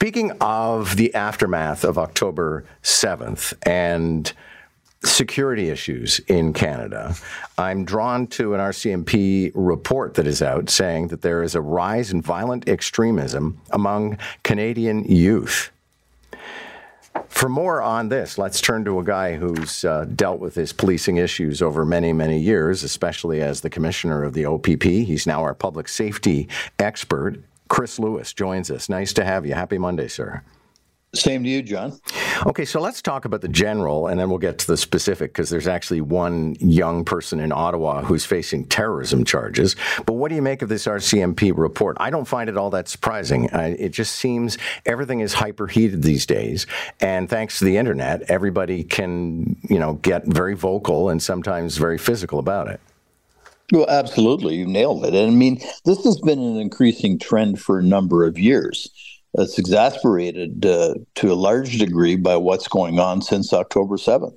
Speaking of the aftermath of October 7th and security issues in Canada, I'm drawn to an RCMP report that is out saying that there is a rise in violent extremism among Canadian youth. For more on this, let's turn to a guy who's uh, dealt with his policing issues over many, many years, especially as the commissioner of the OPP. He's now our public safety expert. Chris Lewis joins us. Nice to have you. Happy Monday, sir. Same to you, John. Okay, so let's talk about the general and then we'll get to the specific because there's actually one young person in Ottawa who's facing terrorism charges. But what do you make of this RCMP report? I don't find it all that surprising. I, it just seems everything is hyperheated these days. And thanks to the internet, everybody can, you know, get very vocal and sometimes very physical about it. Well, absolutely. You nailed it. And I mean, this has been an increasing trend for a number of years. It's exasperated uh, to a large degree by what's going on since October 7th.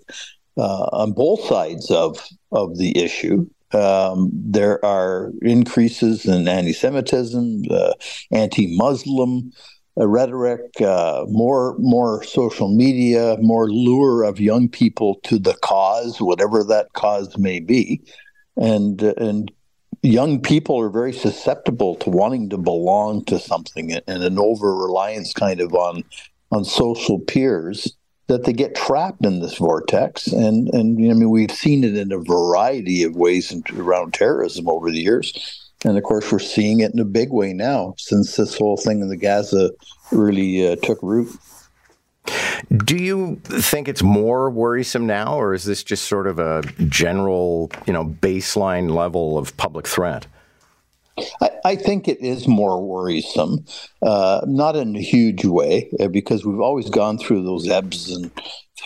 Uh, on both sides of, of the issue, um, there are increases in anti Semitism, uh, anti Muslim uh, rhetoric, uh, more, more social media, more lure of young people to the cause, whatever that cause may be. And, and young people are very susceptible to wanting to belong to something and an over reliance kind of on on social peers that they get trapped in this vortex and and I mean we've seen it in a variety of ways around terrorism over the years and of course we're seeing it in a big way now since this whole thing in the Gaza really uh, took root. Do you think it's more worrisome now, or is this just sort of a general, you know, baseline level of public threat? I, I think it is more worrisome, uh, not in a huge way, uh, because we've always gone through those ebbs and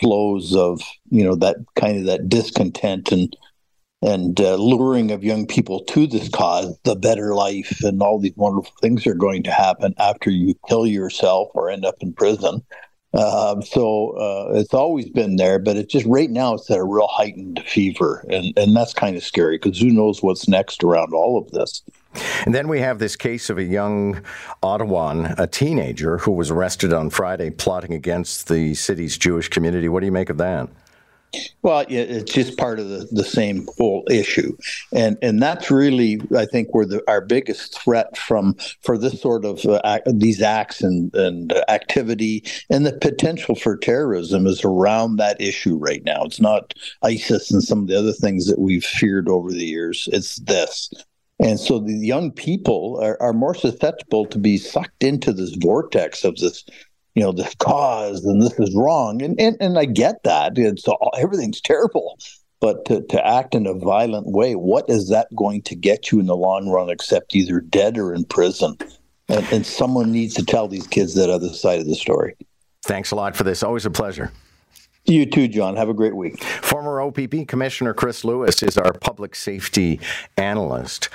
flows of, you know, that kind of that discontent and and uh, luring of young people to this cause, the better life, and all these wonderful things are going to happen after you kill yourself or end up in prison. Uh, so uh, it's always been there, but it's just right now it's at a real heightened fever, and and that's kind of scary because who knows what's next around all of this. And then we have this case of a young Ottawan, a teenager, who was arrested on Friday plotting against the city's Jewish community. What do you make of that? Well, it's just part of the, the same whole issue, and and that's really I think where the our biggest threat from for this sort of uh, these acts and and activity and the potential for terrorism is around that issue right now. It's not ISIS and some of the other things that we've feared over the years. It's this. And so the young people are, are more susceptible to be sucked into this vortex of this you know this cause and this is wrong. And and, and i get that. It's all, everything's terrible. But to, to act in a violent way what is that going to get you in the long run except either dead or in prison? And, and someone needs to tell these kids that other side of the story. Thanks a lot for this. Always a pleasure. You too, John. Have a great week. Former OPP Commissioner Chris Lewis is our public safety analyst.